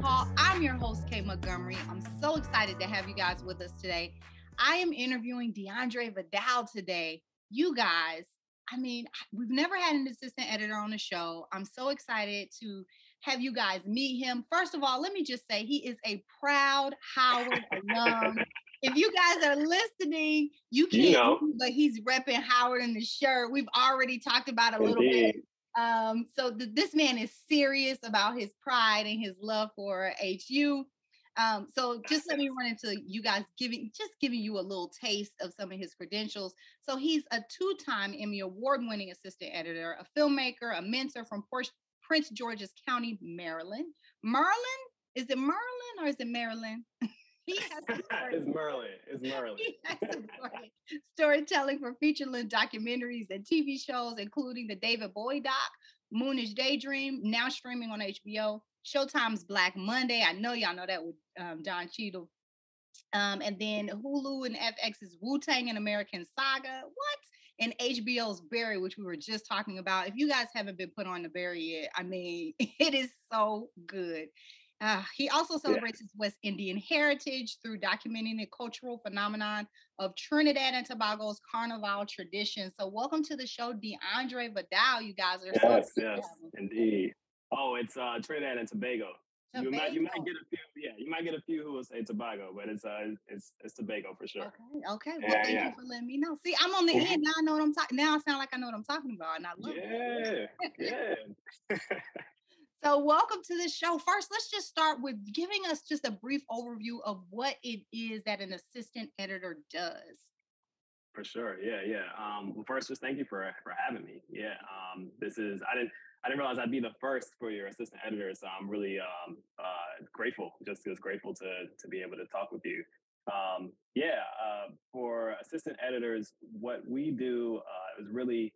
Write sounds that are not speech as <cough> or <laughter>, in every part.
Call. I'm your host, Kay Montgomery. I'm so excited to have you guys with us today. I am interviewing DeAndre Vidale today. You guys, I mean, we've never had an assistant editor on the show. I'm so excited to have you guys meet him. First of all, let me just say he is a proud Howard alum. <laughs> If you guys are listening, you can't, you know. but he's repping Howard in the shirt. We've already talked about a little bit. Um, so th- this man is serious about his pride and his love for HU. Um, so just let me run into you guys giving just giving you a little taste of some of his credentials. So he's a two-time Emmy award-winning assistant editor, a filmmaker, a mentor from Prince George's County, Maryland. Maryland? Is it Maryland or is it Maryland? <laughs> <laughs> it's Merlin. It's Merlin. storytelling for feature-length documentaries and TV shows, including the David Bowie doc, Moonage Daydream, now streaming on HBO. Showtime's Black Monday. I know y'all know that with um, Don Cheadle. Um, and then Hulu and FX's Wu-Tang: An American Saga. What? And HBO's Barry, which we were just talking about. If you guys haven't been put on the Barry yet, I mean, <laughs> it is so good. Uh, he also celebrates yeah. his West Indian heritage through documenting the cultural phenomenon of Trinidad and Tobago's carnival tradition. So, welcome to the show, DeAndre Vidale. You guys are yes, so yes, indeed. Oh, it's uh, Trinidad and Tobago. Tobago. You might you might get a few, yeah, you might get a few who will say Tobago, but it's uh it's it's Tobago for sure. Okay, okay. Well, yeah, thank yeah. you for letting me know. See, I'm on the end now. I know what I'm talking. Now I sound like I know what I'm talking about, and I love yeah, it. Yeah, <laughs> <laughs> So, welcome to the show. First, let's just start with giving us just a brief overview of what it is that an assistant editor does. For sure, yeah, yeah. Um, well, first, just thank you for for having me. Yeah, um, this is I didn't I didn't realize I'd be the first for your assistant editor, so I'm really um, uh, grateful. Just just grateful to to be able to talk with you. Um, yeah, uh, for assistant editors, what we do uh, is really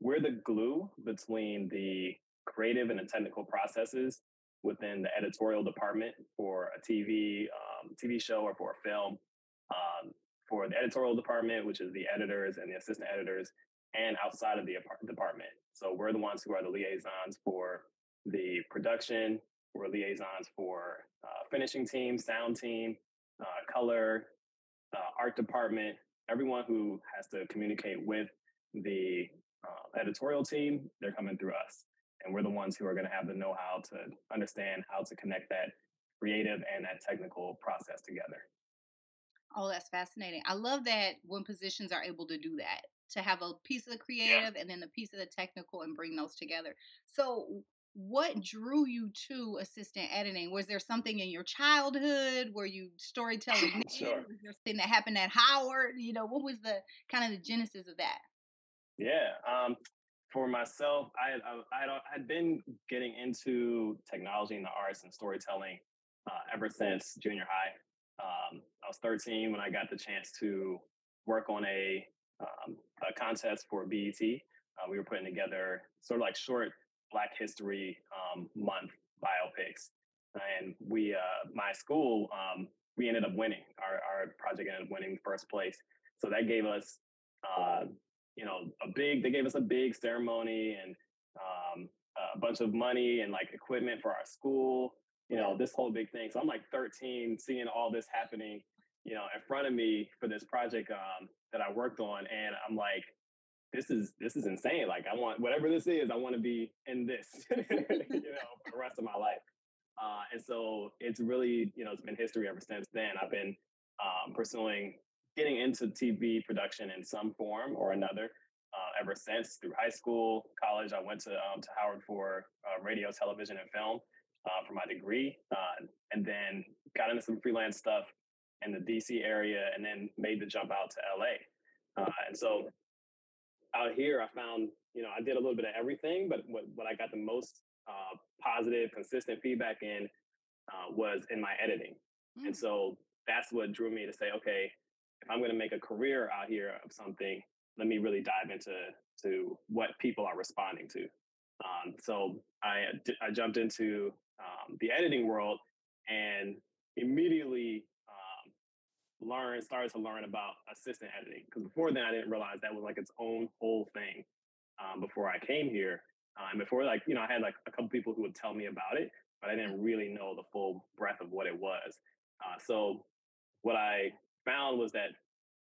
we're the glue between the creative and the technical processes within the editorial department for a TV um, TV show or for a film. Um, for the editorial department, which is the editors and the assistant editors, and outside of the department. So we're the ones who are the liaisons for the production. We're liaisons for uh, finishing team, sound team, uh, color, uh, art department. Everyone who has to communicate with the uh, editorial team, they're coming through us and we're the ones who are going to have the know-how to understand how to connect that creative and that technical process together. Oh, that's fascinating. I love that when positions are able to do that, to have a piece of the creative yeah. and then a piece of the technical and bring those together. So, what drew you to assistant editing? Was there something in your childhood? Were you storytelling? <laughs> sure. Was there something that happened at Howard? You know, what was the kind of the genesis of that? Yeah. Um, for myself, I had, I, had, been getting into technology and the arts and storytelling uh, ever since junior high. Um, I was 13 when I got the chance to work on a, um, a contest for BET. Uh, we were putting together sort of like short Black History um, Month biopics, and we, uh, my school, um, we ended up winning. Our, our project ended up winning first place. So that gave us uh, you know, a big, they gave us a big ceremony and um, a bunch of money and like equipment for our school, you know, this whole big thing. So I'm like 13, seeing all this happening, you know, in front of me for this project um, that I worked on. And I'm like, this is this is insane. Like I want whatever this is, I want to be in this, <laughs> you <laughs> know, for the rest of my life. Uh, and so it's really, you know, it's been history ever since then. I've been um, pursuing getting into TV production in some form or another uh, ever since through high school, college. I went to um, to Howard for uh, radio, television, and film uh, for my degree, uh, and then got into some freelance stuff in the DC area, and then made the jump out to LA. Uh, and so out here, I found you know I did a little bit of everything, but what what I got the most uh, positive, consistent feedback in was in my editing, mm. and so that's what drew me to say, okay, I'm going to make a career out here of something, let me really dive into to what people are responding to. Um, so I I jumped into um, the editing world and immediately um, learned started to learn about assistant editing because before then I didn't realize that was like its own whole thing. Um, before I came here, uh, and before like you know I had like a couple people who would tell me about it, but I didn't really know the full breadth of what it was. Uh, so what I found was that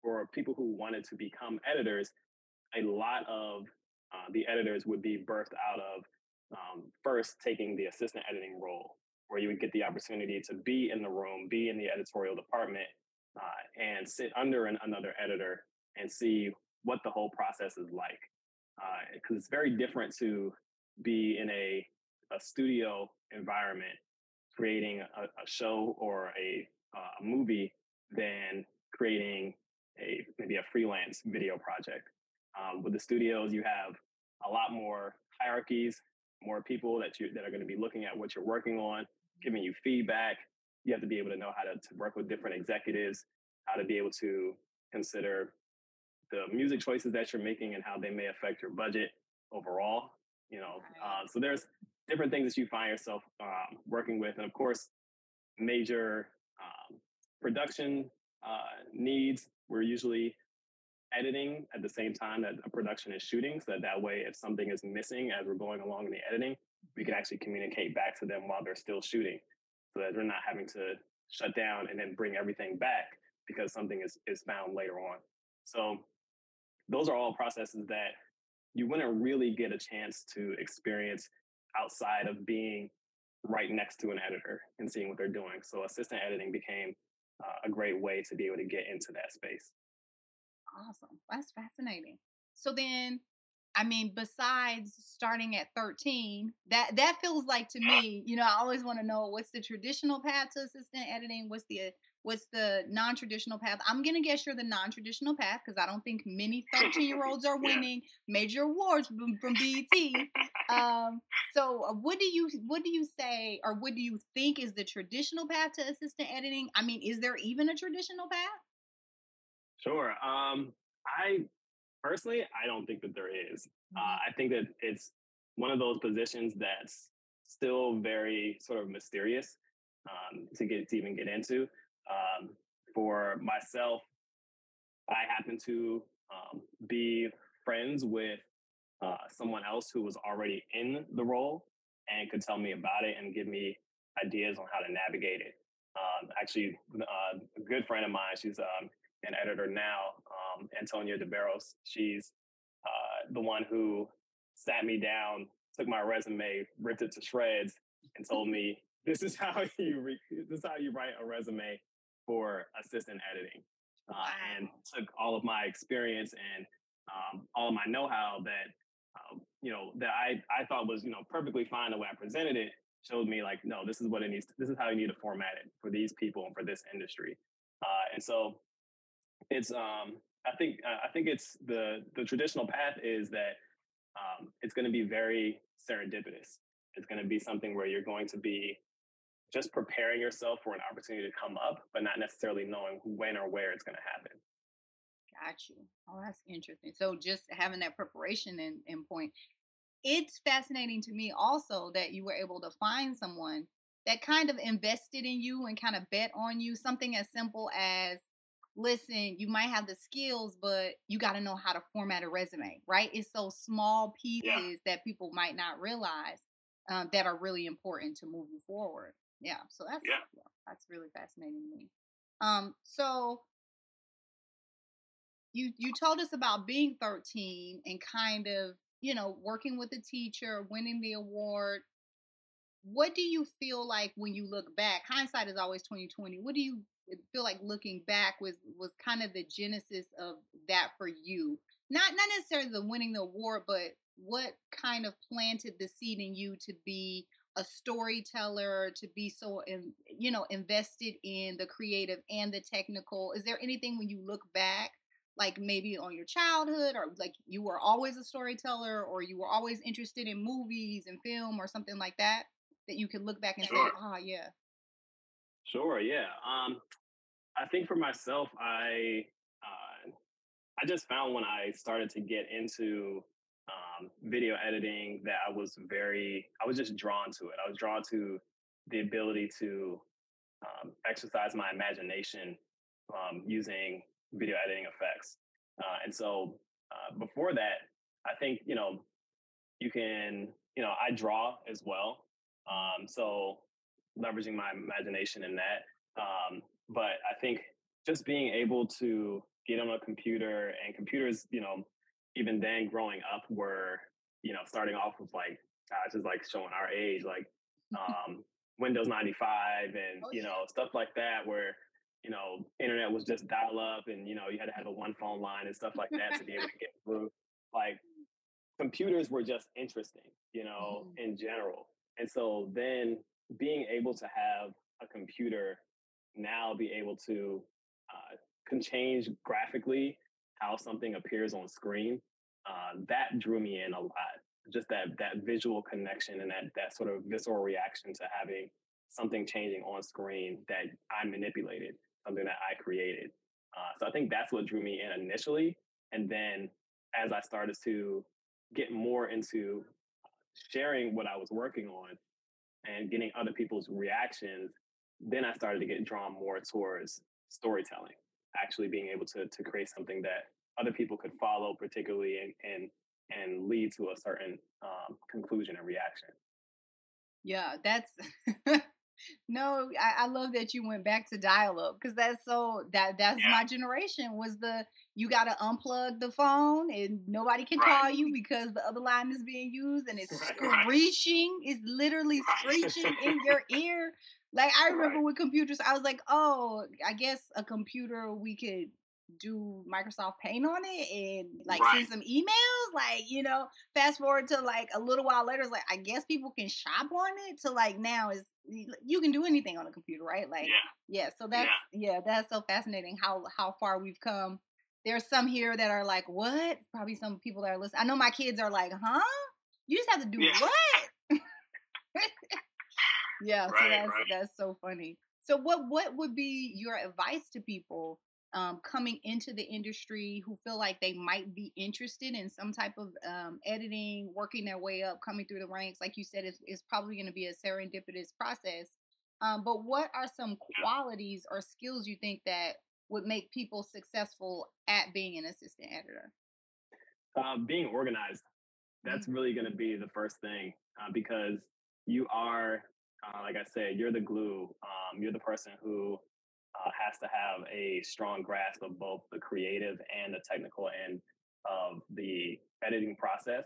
for people who wanted to become editors, a lot of uh, the editors would be birthed out of um, first taking the assistant editing role, where you would get the opportunity to be in the room, be in the editorial department, uh, and sit under an, another editor and see what the whole process is like. Because uh, it's very different to be in a, a studio environment creating a, a show or a, uh, a movie than creating a maybe a freelance video project. Um, with the studios, you have a lot more hierarchies, more people that you that are going to be looking at what you're working on, giving you feedback. You have to be able to know how to, to work with different executives, how to be able to consider the music choices that you're making and how they may affect your budget overall. You know, uh, so there's different things that you find yourself um, working with, and of course, major production uh, needs. We're usually editing at the same time that a production is shooting, so that, that way, if something is missing as we're going along in the editing, we can actually communicate back to them while they're still shooting, so that they're not having to shut down and then bring everything back because something is is found later on. So those are all processes that you wouldn't really get a chance to experience outside of being right next to an editor and seeing what they're doing. So assistant editing became uh, a great way to be able to get into that space. Awesome. That's fascinating. So then I mean, besides starting at 13, that that feels like to <laughs> me, you know, I always want to know what's the traditional path to assistant editing, what's the what's the non-traditional path. I'm gonna guess you're the non-traditional path because I don't think many 13 year olds are <laughs> winning major awards from, from BET. Um, so uh, what do you what do you say or what do you think is the traditional path to assistant editing? I mean, is there even a traditional path? Sure. Um, I personally, I don't think that there is. Uh, mm-hmm. I think that it's one of those positions that's still very sort of mysterious um, to get to even get into. Um, for myself, I happen to um, be friends with uh, someone else who was already in the role and could tell me about it and give me ideas on how to navigate it. Um, actually, uh, a good friend of mine, she's um, an editor now, um, Antonia DeBarros. She's uh, the one who sat me down, took my resume, ripped it to shreds, and told me, "This is how <laughs> you re- this is how you write a resume for assistant editing." Uh, and took all of my experience and um, all of my know-how that um, you know that I I thought was you know perfectly fine the way I presented it showed me like no this is what it needs to, this is how you need to format it for these people and for this industry uh, and so it's um I think uh, I think it's the the traditional path is that um, it's going to be very serendipitous. It's going to be something where you're going to be just preparing yourself for an opportunity to come up, but not necessarily knowing when or where it's going to happen. Got you. Oh, that's interesting. So just having that preparation and, and point. It's fascinating to me also that you were able to find someone that kind of invested in you and kind of bet on you. Something as simple as listen, you might have the skills, but you got to know how to format a resume, right? It's those small pieces yeah. that people might not realize um, that are really important to moving forward. Yeah, so that's yeah. that's really fascinating to me. Um, so you you told us about being 13 and kind of you know working with a teacher, winning the award. What do you feel like when you look back? Hindsight is always 2020. What do you feel like looking back was was kind of the genesis of that for you. Not not necessarily the winning the award, but what kind of planted the seed in you to be a storyteller, to be so in, you know invested in the creative and the technical. Is there anything when you look back? like maybe on your childhood or like you were always a storyteller or you were always interested in movies and film or something like that that you could look back and sure. say oh yeah Sure. Yeah. Um, I think for myself, I uh, I just found when I started to get into um, video editing that I was very I was just drawn to it. I was drawn to the ability to um, exercise my imagination um, using video editing effects. Uh, and so uh, before that, I think you know you can you know I draw as well. Um, so leveraging my imagination in that. Um, but I think just being able to get on a computer and computers, you know, even then growing up were, you know, starting off with like, gosh, is like showing our age, like <laughs> um, Windows 95 and, oh, you know, stuff like that where, you know, internet was just dial up and, you know, you had to have a one phone line and stuff like that to be able to get <laughs> through. Like computers were just interesting, you know, mm-hmm. in general. And so then being able to have a computer now be able to uh, can change graphically how something appears on screen. Uh, that drew me in a lot. Just that that visual connection and that that sort of visceral reaction to having something changing on screen that I manipulated, something that I created. Uh, so I think that's what drew me in initially, and then as I started to get more into sharing what I was working on and getting other people's reactions, then I started to get drawn more towards storytelling, actually being able to to create something that other people could follow, particularly and and and lead to a certain um, conclusion and reaction. Yeah, that's <laughs> no. I, I, love that you went back to dial-up because that's so that that's yeah. my generation was the you got to unplug the phone and nobody can right. call you because the other line is being used and it's right, screeching. It's literally screeching in your ear. Like I <laughs> remember with computers, I was like, oh, I guess a computer we could do Microsoft Paint on it and like right. send some emails. Like, you know, fast forward to like a little while later, it's like I guess people can shop on it. To like now is you can do anything on a computer, right? Like yeah, yeah so that's yeah. yeah, that's so fascinating how how far we've come. There's some here that are like, what? Probably some people that are listening. I know my kids are like, huh? You just have to do yeah. what? <laughs> yeah, right, so that's right. that's so funny. So what what would be your advice to people um, coming into the industry who feel like they might be interested in some type of um, editing, working their way up, coming through the ranks. Like you said, it's, it's probably going to be a serendipitous process. Um, but what are some qualities or skills you think that would make people successful at being an assistant editor? Uh, being organized. That's mm-hmm. really going to be the first thing uh, because you are, uh, like I said, you're the glue. Um, you're the person who uh, has to have a strong grasp of both the creative and the technical end of the editing process.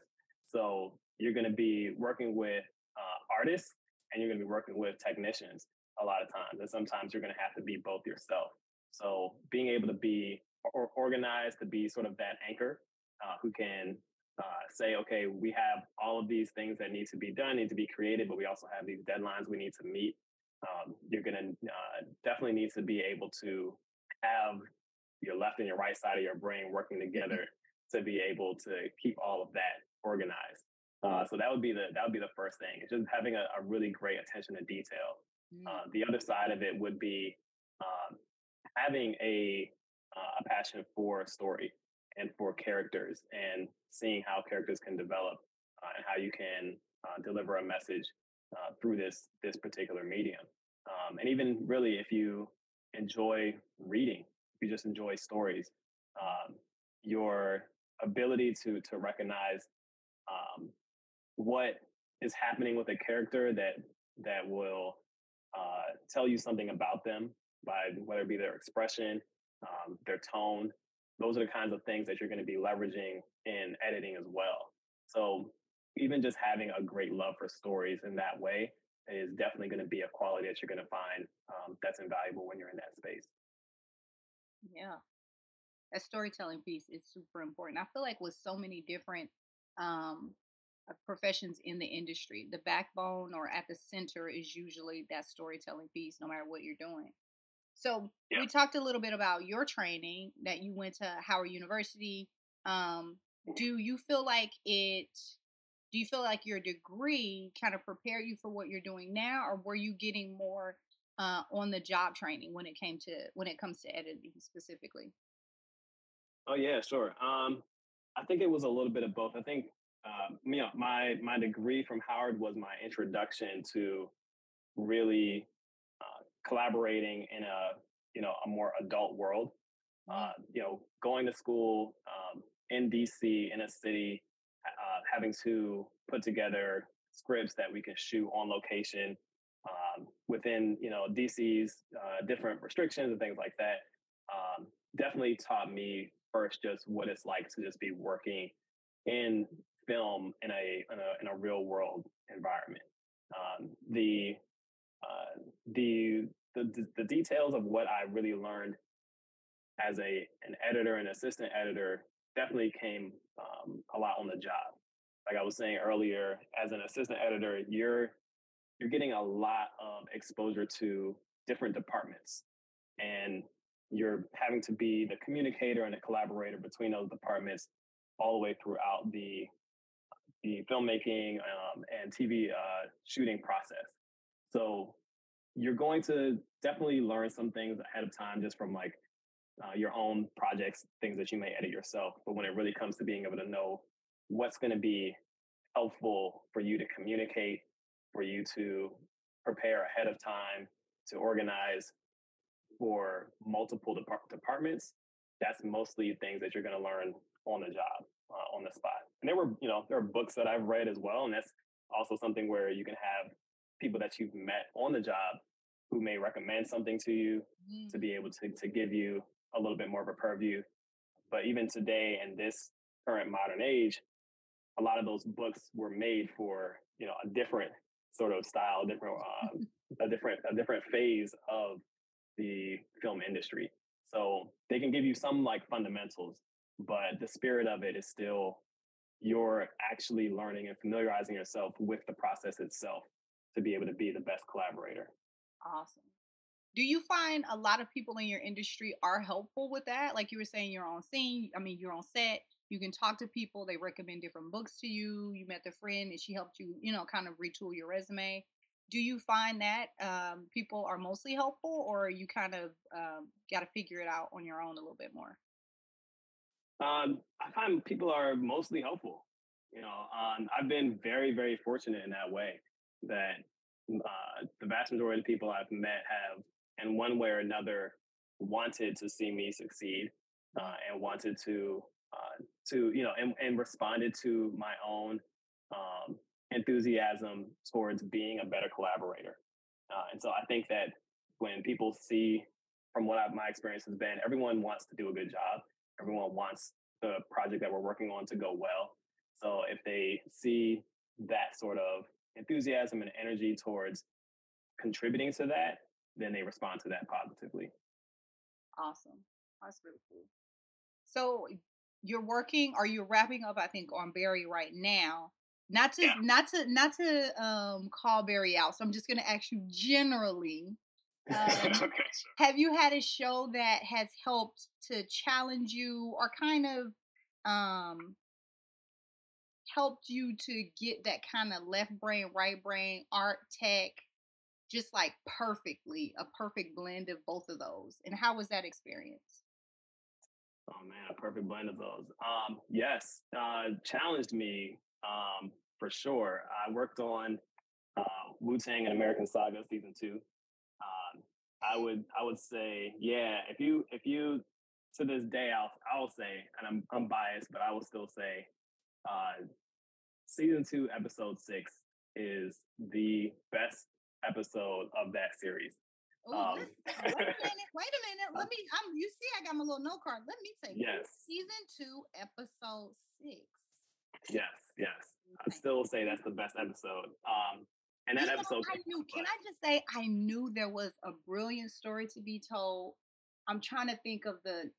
So you're going to be working with uh, artists and you're going to be working with technicians a lot of times. And sometimes you're going to have to be both yourself. So being able to be or organized to be sort of that anchor uh, who can uh, say, okay, we have all of these things that need to be done, need to be created, but we also have these deadlines we need to meet um, you're going to uh, definitely need to be able to have your left and your right side of your brain working mm-hmm. together to be able to keep all of that organized. Uh, so that would be the that would be the first thing. It's just having a, a really great attention to detail. Uh, the other side of it would be um, having a uh, a passion for story and for characters and seeing how characters can develop uh, and how you can uh, deliver a message uh, through this this particular medium. Um, and even really, if you enjoy reading, if you just enjoy stories, um, your ability to to recognize um, what is happening with a character that that will uh, tell you something about them by whether it be their expression, um, their tone. Those are the kinds of things that you're going to be leveraging in editing as well. So even just having a great love for stories in that way is definitely going to be a quality that you're going to find um, that's invaluable when you're in that space. Yeah, that storytelling piece is super important. I feel like with so many different um, uh, professions in the industry, the backbone or at the center is usually that storytelling piece, no matter what you're doing. So yeah. we talked a little bit about your training that you went to Howard University. Um, do you feel like it do you feel like your degree kind of prepared you for what you're doing now or were you getting more uh, on the job training when it came to when it comes to editing specifically oh yeah sure um, i think it was a little bit of both i think um, you know my my degree from howard was my introduction to really uh, collaborating in a you know a more adult world mm-hmm. uh, you know going to school um, in dc in a city uh, having to put together scripts that we can shoot on location um, within you know DC's uh, different restrictions and things like that. Um, definitely taught me first just what it's like to just be working in film in a in a, in a real world environment. Um, the, uh, the the the details of what I really learned as a an editor and assistant editor definitely came um, a lot on the job. Like I was saying earlier, as an assistant editor, you're you're getting a lot of exposure to different departments, and you're having to be the communicator and the collaborator between those departments all the way throughout the the filmmaking um, and TV uh, shooting process. So you're going to definitely learn some things ahead of time just from like uh, your own projects, things that you may edit yourself. But when it really comes to being able to know what's going to be helpful for you to communicate, for you to prepare ahead of time, to organize for multiple depart- departments, that's mostly things that you're going to learn on the job, uh, on the spot. And there were, you know, there are books that I've read as well, and that's also something where you can have people that you've met on the job who may recommend something to you mm. to be able to to give you a little bit more of a purview. But even today in this current modern age, a lot of those books were made for you know a different sort of style, different uh, <laughs> a different a different phase of the film industry. So they can give you some like fundamentals, but the spirit of it is still you're actually learning and familiarizing yourself with the process itself to be able to be the best collaborator. Awesome. Do you find a lot of people in your industry are helpful with that? Like you were saying, you're on scene. I mean, you're on set. You can talk to people. They recommend different books to you. You met their friend, and she helped you, you know, kind of retool your resume. Do you find that um, people are mostly helpful, or you kind of um, got to figure it out on your own a little bit more? Um, I find people are mostly helpful. You know, um, I've been very, very fortunate in that way that uh, the vast majority of the people I've met have in one way or another wanted to see me succeed uh, and wanted to uh, to you know and, and responded to my own um, enthusiasm towards being a better collaborator uh, and so i think that when people see from what I've, my experience has been everyone wants to do a good job everyone wants the project that we're working on to go well so if they see that sort of enthusiasm and energy towards contributing to that then they respond to that positively. Awesome. That's really cool. So you're working or you're wrapping up, I think, on Barry right now. Not to yeah. not to not to um call Barry out. So I'm just gonna ask you generally. <laughs> Um, okay, have you had a show that has helped to challenge you or kind of um helped you to get that kind of left brain, right brain, art, tech, just like perfectly a perfect blend of both of those. And how was that experience? Oh man, a perfect blend of those. Um, yes, uh, challenged me um, for sure. I worked on uh, Wu-Tang: An American Saga season two. Um, I would I would say yeah. If you if you to this day I'll I'll say and I'm I'm biased, but I will still say uh, season two episode six is the best episode of that series. Ooh, um, <laughs> wait a minute, wait a minute. Let me. I'm. You see, I got my little note card. Let me take yes. Season two, episode six. Yes, yes. I still say that's the best episode. Um, and that you episode. Know, I knew. Can I just say I knew there was a brilliant story to be told. I'm trying to think of the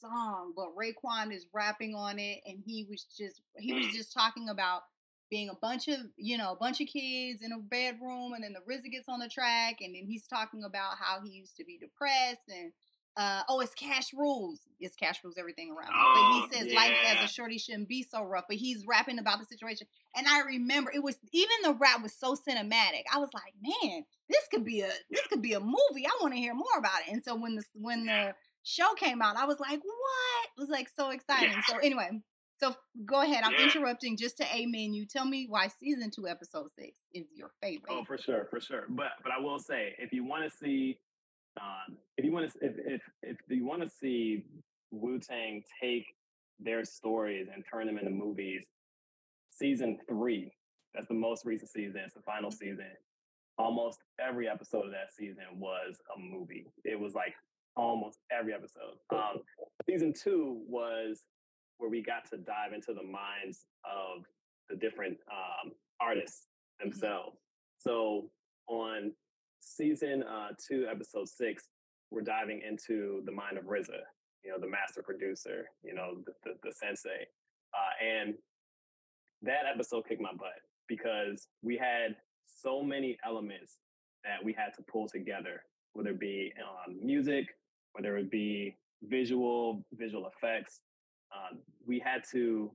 song, but Raekwon is rapping on it, and he was just he was mm. just talking about being a bunch of you know a bunch of kids in a bedroom and then the RZA gets on the track and then he's talking about how he used to be depressed and uh, oh it's cash rules. It's cash rules everything around oh, but he oh, says yeah. life as a shorty shouldn't be so rough but he's rapping about the situation. And i remember it was even the rap was so cinematic. I was like man this could be a this could be a movie. I want to hear more about it. And so when the when the show came out i was like what? It was like so exciting. Yeah. so anyway so go ahead. I'm yeah. interrupting just to amen you. Tell me why season two, episode six is your favorite. Oh, for sure, for sure. But but I will say, if you want to see, um, if you want to, if if if you want to see Wu Tang take their stories and turn them into movies, season three, That's the most recent season. It's the final mm-hmm. season. Almost every episode of that season was a movie. It was like almost every episode. Um, season two was where we got to dive into the minds of the different um, artists mm-hmm. themselves. Mm-hmm. So on season uh, two, episode six, we're diving into the mind of RZA, you know, the master producer, you know, the, the, the sensei. Uh, and that episode kicked my butt because we had so many elements that we had to pull together, whether it be um, music, whether it be visual, visual effects. Um, we had to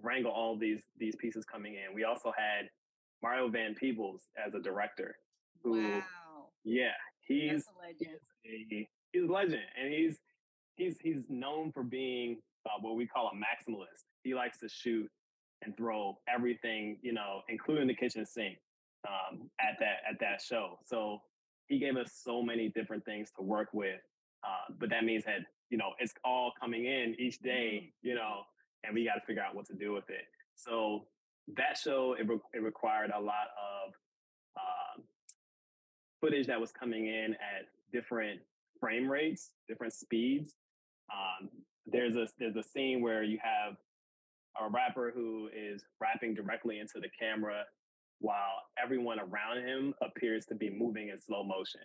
wrangle all these these pieces coming in. We also had Mario Van Peebles as a director. Who, wow. Yeah, he's a legend. A, he's a legend, and he's he's he's known for being uh, what we call a maximalist. He likes to shoot and throw everything, you know, including the kitchen sink, um, at that at that show. So he gave us so many different things to work with. Uh, but that means that you know it's all coming in each day, mm. you know, and we got to figure out what to do with it. So that show it, re- it required a lot of uh, footage that was coming in at different frame rates, different speeds. Um, there's a there's a scene where you have a rapper who is rapping directly into the camera while everyone around him appears to be moving in slow motion.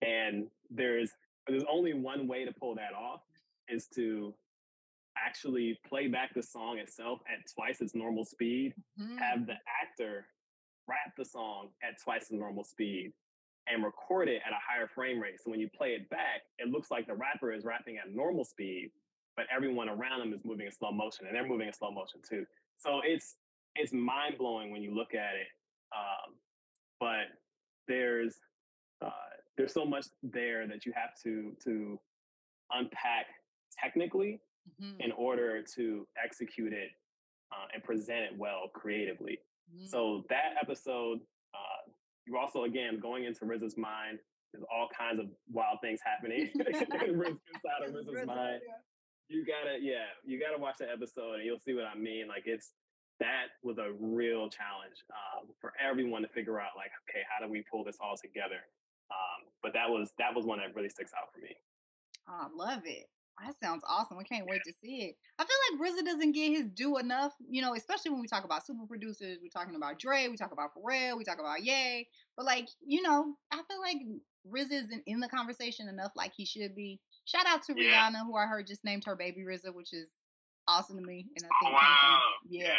And there's there's only one way to pull that off is to actually play back the song itself at twice its normal speed, mm-hmm. have the actor rap the song at twice the normal speed, and record it at a higher frame rate. So when you play it back, it looks like the rapper is rapping at normal speed, but everyone around them is moving in slow motion, and they're moving in slow motion too. So it's it's mind blowing when you look at it. Um, but there's uh, there's so much there that you have to to unpack technically mm-hmm. in order to execute it uh, and present it well creatively. Mm-hmm. So that episode, uh, you're also again going into RZA's mind. There's all kinds of wild things happening <laughs> <laughs> inside of RZA's mind. You gotta, yeah, you gotta watch the episode and you'll see what I mean. Like it's that was a real challenge um, for everyone to figure out. Like, okay, how do we pull this all together? Um, but that was that was one that really sticks out for me. Oh, I love it. That sounds awesome. I can't wait to see it. I feel like RZA doesn't get his due enough, you know, especially when we talk about super producers. We're talking about Dre, we talk about Pharrell, we talk about Ye. But like, you know, I feel like RZA isn't in the conversation enough like he should be. Shout out to yeah. Rihanna, who I heard just named her baby RZA, which is awesome to me. And I think oh, wow. yeah. yeah.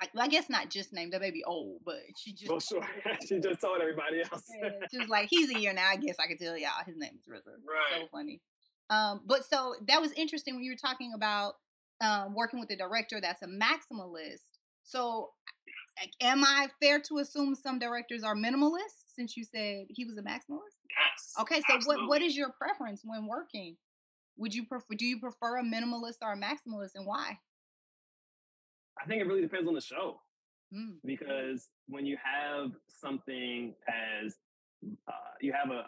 I, I, guess not just named the baby old, but she just. Well, sure. <laughs> <laughs> she just told everybody else. she was like, "He's a year now. I guess I could tell y'all his name is RZA." Right. So funny. Um, but so that was interesting when you were talking about um, working with a director that's a maximalist. So, am I fair to assume some directors are minimalists? Since you said he was a maximalist. Yes. Okay, so absolutely. what what is your preference when working? Would you prefer? Do you prefer a minimalist or a maximalist, and why? I think it really depends on the show. Mm. Because when you have something as uh, you have a,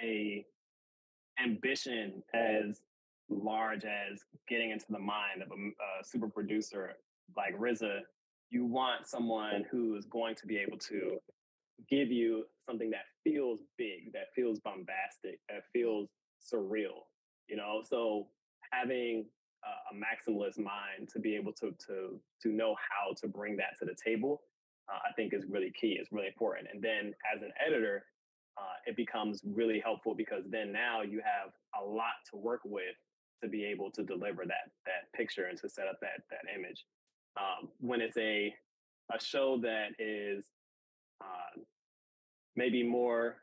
a, a ambition as large as getting into the mind of a, a super producer like RZA, you want someone who is going to be able to give you something that feels big, that feels bombastic, that feels surreal. You know, so having a maximalist mind to be able to to to know how to bring that to the table, uh, I think is really key. It's really important. And then as an editor, uh, it becomes really helpful because then now you have a lot to work with to be able to deliver that that picture and to set up that that image. Um, when it's a a show that is uh, maybe more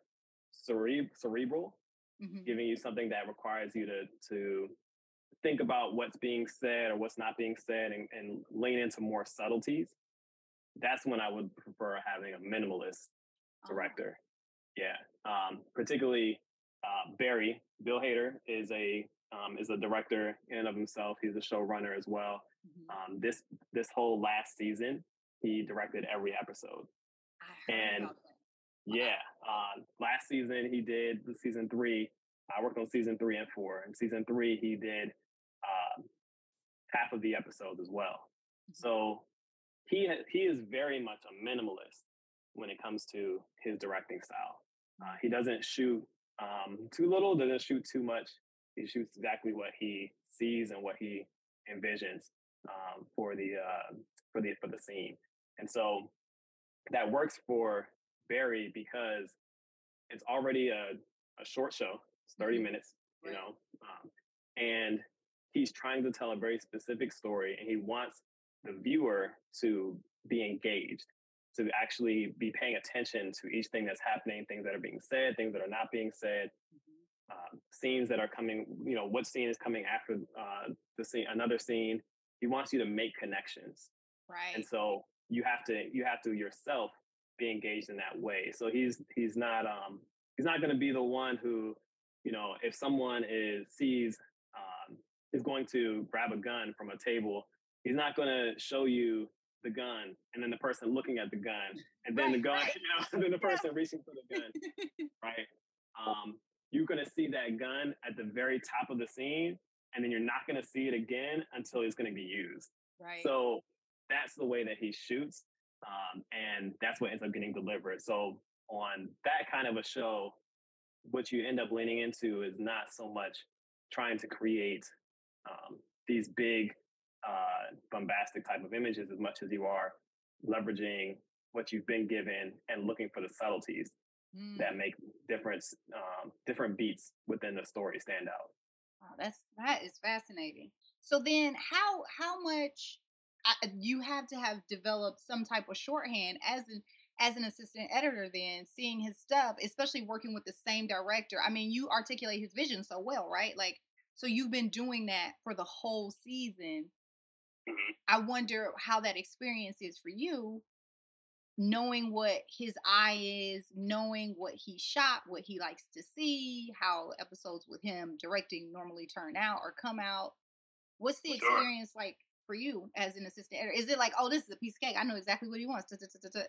cere- cerebral, mm-hmm. giving you something that requires you to to think about what's being said or what's not being said and, and lean into more subtleties, that's when I would prefer having a minimalist uh-huh. director. Yeah, um, particularly uh, Barry Bill Hader is a um, is a director in and of himself. He's a showrunner as well. Mm-hmm. Um, this this whole last season, he directed every episode. and yeah, uh, last season he did the season three. I worked on season three and four. And season three, he did half of the episodes as well. Mm-hmm. So he he is very much a minimalist when it comes to his directing style. Uh, he doesn't shoot um, too little, doesn't shoot too much. He shoots exactly what he sees and what he envisions um, for the uh, for the for the scene, and so that works for Barry because it's already a, a short show. It's 30 mm-hmm. minutes, you know, um, and he's trying to tell a very specific story, and he wants the viewer to be engaged to actually be paying attention to each thing that's happening, things that are being said, things that are not being said, mm-hmm. uh, scenes that are coming. You know, what scene is coming after uh, the scene, another scene. He wants you to make connections, right? And so you have to you have to yourself be engaged in that way. So he's he's not um he's not going to be the one who you know if someone is sees is going to grab a gun from a table he's not going to show you the gun and then the person looking at the gun and then right, the gun, right. you <laughs> know, and then the person reaching for the gun, <laughs> right? Um, you're going to see that gun at the very top of the scene and then you're not going to see it again until it's going to be used. Right. So that's the way that he shoots. Um, and that's what ends up getting delivered. So on that kind of a show, what you end up leaning into is not so much trying to create um, these big uh, bombastic type of images as much as you are leveraging what you've been given and looking for the subtleties mm. that make different um, different beats within the story stand out. Wow, that's that is fascinating. So then, how how much uh, you have to have developed some type of shorthand as an as an assistant editor then seeing his stuff especially working with the same director i mean you articulate his vision so well right like so you've been doing that for the whole season Mm-hmm. I wonder how that experience is for you, knowing what his eye is, knowing what he shot, what he likes to see, how episodes with him directing normally turn out or come out. What's the experience like for you as an assistant editor? Is it like, oh, this is a piece of cake. I know exactly what he wants.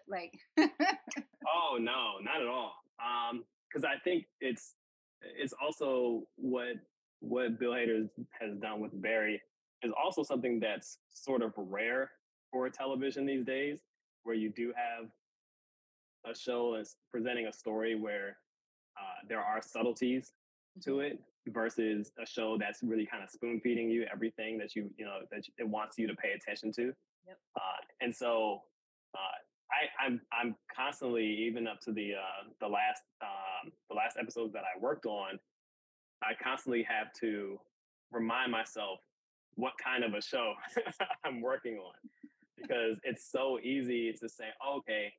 Like, <laughs> oh no, not at all. Um, because I think it's it's also what what Bill Hader has done with Barry is also something that's sort of rare for television these days, where you do have a show that's presenting a story where uh, there are subtleties to mm-hmm. it versus a show that's really kind of spoon feeding you everything that you you know that it wants you to pay attention to. Yep. Uh, and so uh, I, I'm I'm constantly even up to the uh, the last um, the last episodes that I worked on. I constantly have to remind myself what kind of a show <laughs> I'm working on because it's so easy to say, okay,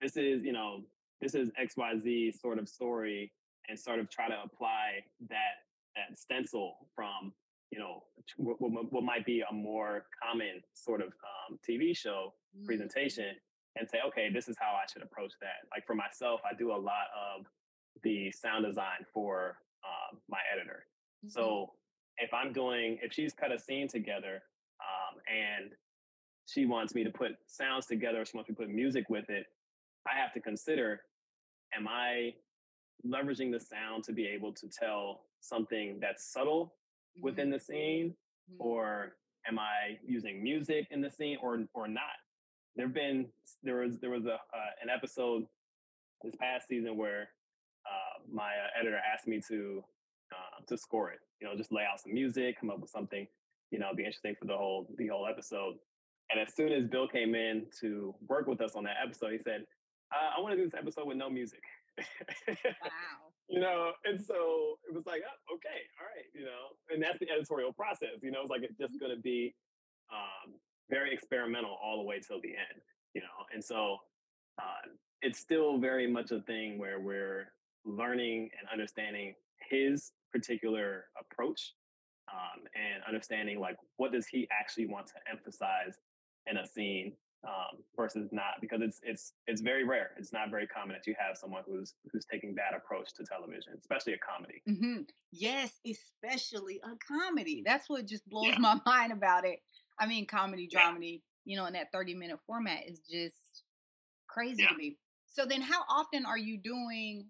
this is, you know, this is XYZ sort of story and sort of try to apply that that stencil from, you know, what, what might be a more common sort of um, TV show mm-hmm. presentation and say, okay, this is how I should approach that. Like for myself, I do a lot of the sound design for um, my editor. Mm-hmm. So if I'm doing, if she's cut a scene together um, and she wants me to put sounds together, she wants me to put music with it, I have to consider, am I leveraging the sound to be able to tell something that's subtle mm-hmm. within the scene, mm-hmm. or am I using music in the scene, or or not? There've been there was there was a uh, an episode this past season where my uh, editor asked me to uh, to score it. You know, just lay out some music, come up with something, you know, be interesting for the whole the whole episode. And as soon as Bill came in to work with us on that episode, he said, uh, "I want to do this episode with no music." wow. <laughs> you know, and so it was like, oh, okay, all right, you know, and that's the editorial process. You know, it's like it's just mm-hmm. going to be um, very experimental all the way till the end. You know, and so uh, it's still very much a thing where we're learning and understanding his particular approach um, and understanding like what does he actually want to emphasize in a scene um, versus not because it's it's it's very rare. It's not very common that you have someone who's who's taking that approach to television, especially a comedy. Mm-hmm. Yes, especially a comedy. That's what just blows yeah. my <laughs> mind about it. I mean, comedy, dramedy, yeah. you know, in that thirty minute format is just crazy yeah. to me. So then, how often are you doing?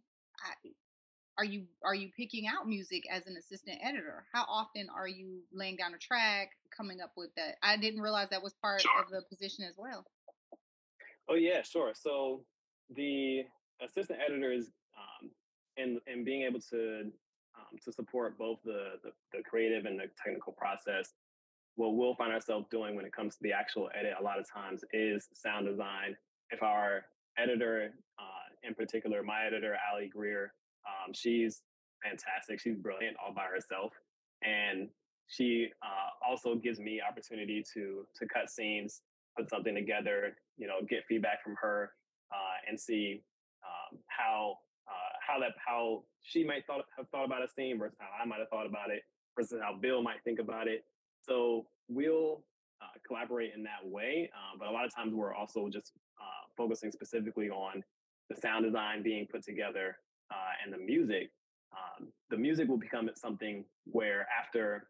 Are you are you picking out music as an assistant editor? How often are you laying down a track, coming up with that? I didn't realize that was part sure. of the position as well. Oh yeah, sure. So the assistant editor is um, in in being able to um, to support both the, the, the creative and the technical process. What we'll find ourselves doing when it comes to the actual edit, a lot of times, is sound design. If our editor, uh, in particular, my editor, Ali Greer, um, she's fantastic. She's brilliant all by herself, and she uh, also gives me opportunity to to cut scenes, put something together, you know, get feedback from her, uh, and see um, how uh, how that how she might thought have thought about a scene versus how I might have thought about it versus how Bill might think about it. So we'll uh, collaborate in that way. Uh, but a lot of times we're also just uh, focusing specifically on the sound design being put together uh, and the music. Um, the music will become something where after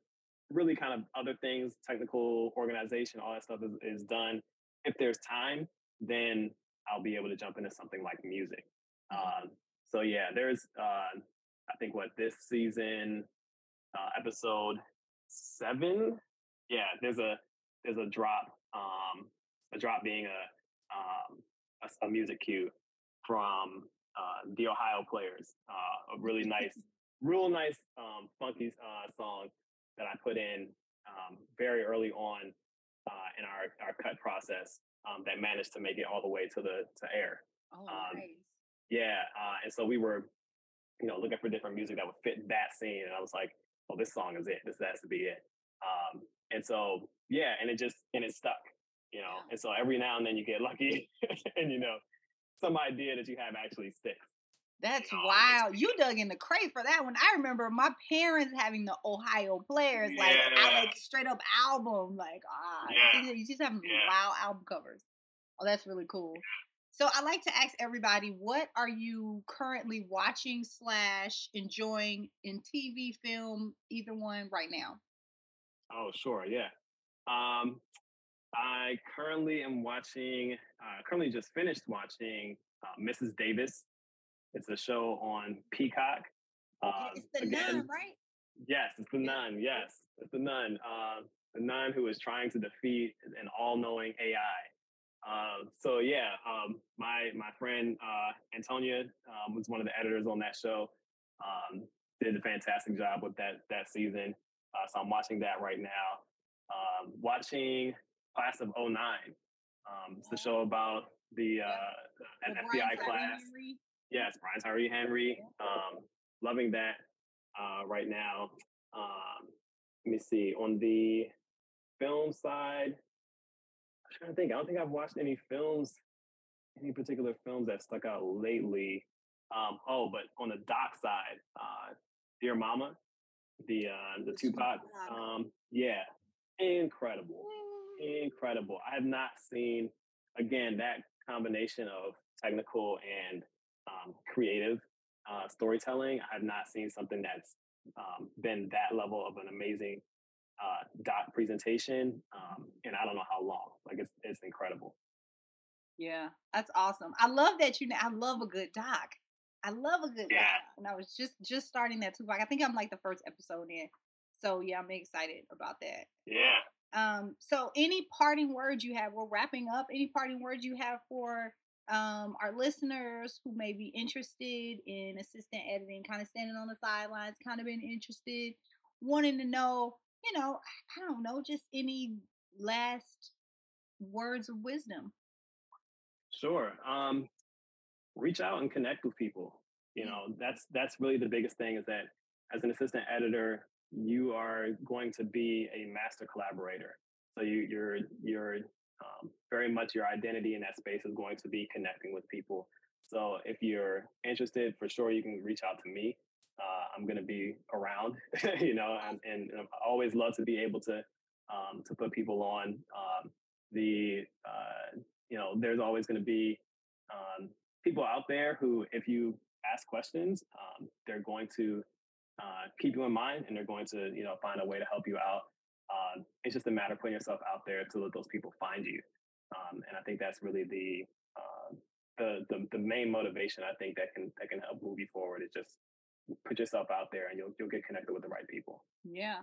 really kind of other things, technical organization, all that stuff is, is done. If there's time, then I'll be able to jump into something like music. Mm-hmm. Um, so yeah, there's uh, I think what this season uh, episode seven. Yeah, there's a there's a drop. Um, a drop being a um, a, a music cue from uh, the Ohio Players. Uh, a really <laughs> nice, real nice, um, funky uh, song that I put in um, very early on uh, in our, our cut process um, that managed to make it all the way to the to air. Oh, um, nice. Yeah, uh, and so we were, you know, looking for different music that would fit that scene, and I was like, "Well, this song is it. This has to be it." Um, and so, yeah, and it just and it stuck, you know. Yeah. And so every now and then you get lucky, <laughs> and you know, some idea that you have actually sticks. That's wild. You dug in the crate for that one. I remember my parents having the Ohio players, like yeah. like straight up album. Like, ah, yeah. you just have yeah. wild album covers. Oh, that's really cool. So I like to ask everybody, what are you currently watching slash enjoying in TV, film, either one right now? Oh, sure, yeah. Um, I currently am watching. Uh, currently, just finished watching uh, Mrs. Davis. It's a show on Peacock. Uh, it's the again, nun, right? Yes, it's the nun. Yes, it's the nun. Uh, the nun who is trying to defeat an all-knowing AI. Uh, so yeah, um, my my friend uh, Antonia um, was one of the editors on that show. Um, did a fantastic job with that that season. Uh, so I'm watching that right now. Um, watching Class of 09. Um, it's the show about the, uh, an FBI class. Henry. Yes, Brian Tyree Henry. Um, loving that uh, right now. Um, let me see. On the film side, I'm trying to think. I don't think I've watched any films, any particular films that stuck out lately. Um, oh, but on the doc side, uh, Dear Mama, the uh, the Tupac. Um, yeah, incredible incredible. I have not seen again that combination of technical and um, creative uh, storytelling. I have not seen something that's um, been that level of an amazing uh, doc presentation, um, and I don't know how long. Like it's it's incredible. Yeah, that's awesome. I love that you. I love a good doc. I love a good yeah. doc, and I was just just starting that too. Like I think I'm like the first episode in. So yeah, I'm excited about that. Yeah. Um, so any parting words you have, we're wrapping up. Any parting words you have for um, our listeners who may be interested in assistant editing, kind of standing on the sidelines, kind of been interested, wanting to know, you know, I don't know, just any last words of wisdom. Sure. Um, reach out and connect with people. You know, that's that's really the biggest thing is that as an assistant editor, you are going to be a master collaborator. So you, you're you're um, very much your identity in that space is going to be connecting with people. So if you're interested, for sure you can reach out to me. Uh, I'm going to be around, <laughs> you know, and, and, I always love to be able to um, to put people on. Um, the uh, you know, there's always going to be um, people out there who, if you ask questions, um, they're going to uh, keep you in mind and they're going to you know find a way to help you out. Uh, it's just a matter of putting yourself out there to let those people find you. Um, and i think that's really the, uh, the, the the main motivation i think that can that can help move you forward is just put yourself out there and you'll you'll get connected with the right people. Yeah.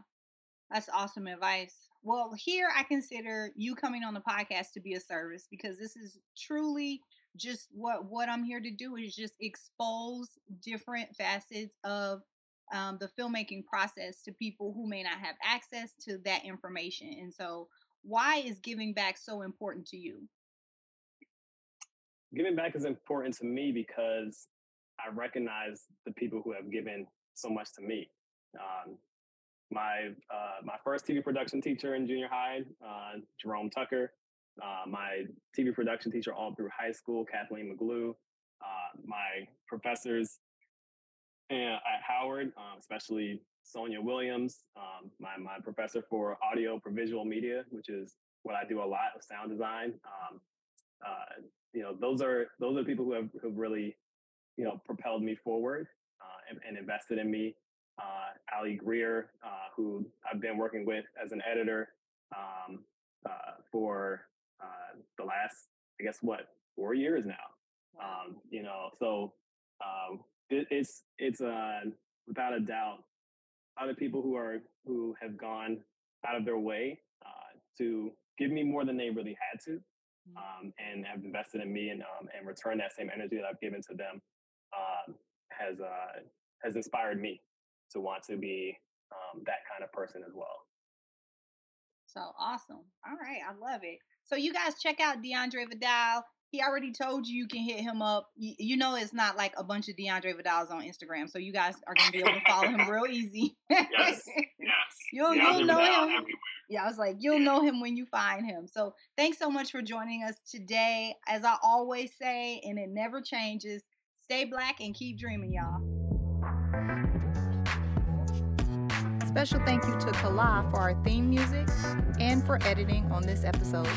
That's awesome advice. Well, here I consider you coming on the podcast to be a service because this is truly just what what I'm here to do is just expose different facets of um, the filmmaking process to people who may not have access to that information. And so, why is giving back so important to you? Giving back is important to me because I recognize the people who have given so much to me. Um, my uh, my first TV production teacher in junior high, uh, Jerome Tucker. Uh, my TV production teacher all through high school, Kathleen McGlue. Uh, my professors at Howard, um, especially Sonia Williams, um, my my professor for audio for visual media, which is what I do a lot of sound design. Um, uh, you know, those are those are people who have who really you know propelled me forward uh, and, and invested in me uh, Ali Greer, uh, who I've been working with as an editor um, uh, for uh, the last, I guess, what four years now. Um, you know, so um, it, it's it's uh, without a doubt other people who are who have gone out of their way uh, to give me more than they really had to. Mm-hmm. Um, and have invested in me and um, and return that same energy that I've given to them um, has uh, has inspired me to want to be um, that kind of person as well. So awesome. All right. I love it. So you guys check out DeAndre Vidale. He already told you you can hit him up. You, you know it's not like a bunch of DeAndre Vidales on Instagram, so you guys are gonna be able to follow him real easy. yes, yes. <laughs> You'll, you'll know him. Everywhere. Yeah, I was like, you'll know him when you find him. So thanks so much for joining us today. As I always say, and it never changes, stay black and keep dreaming, y'all. Special thank you to Kala for our theme music and for editing on this episode.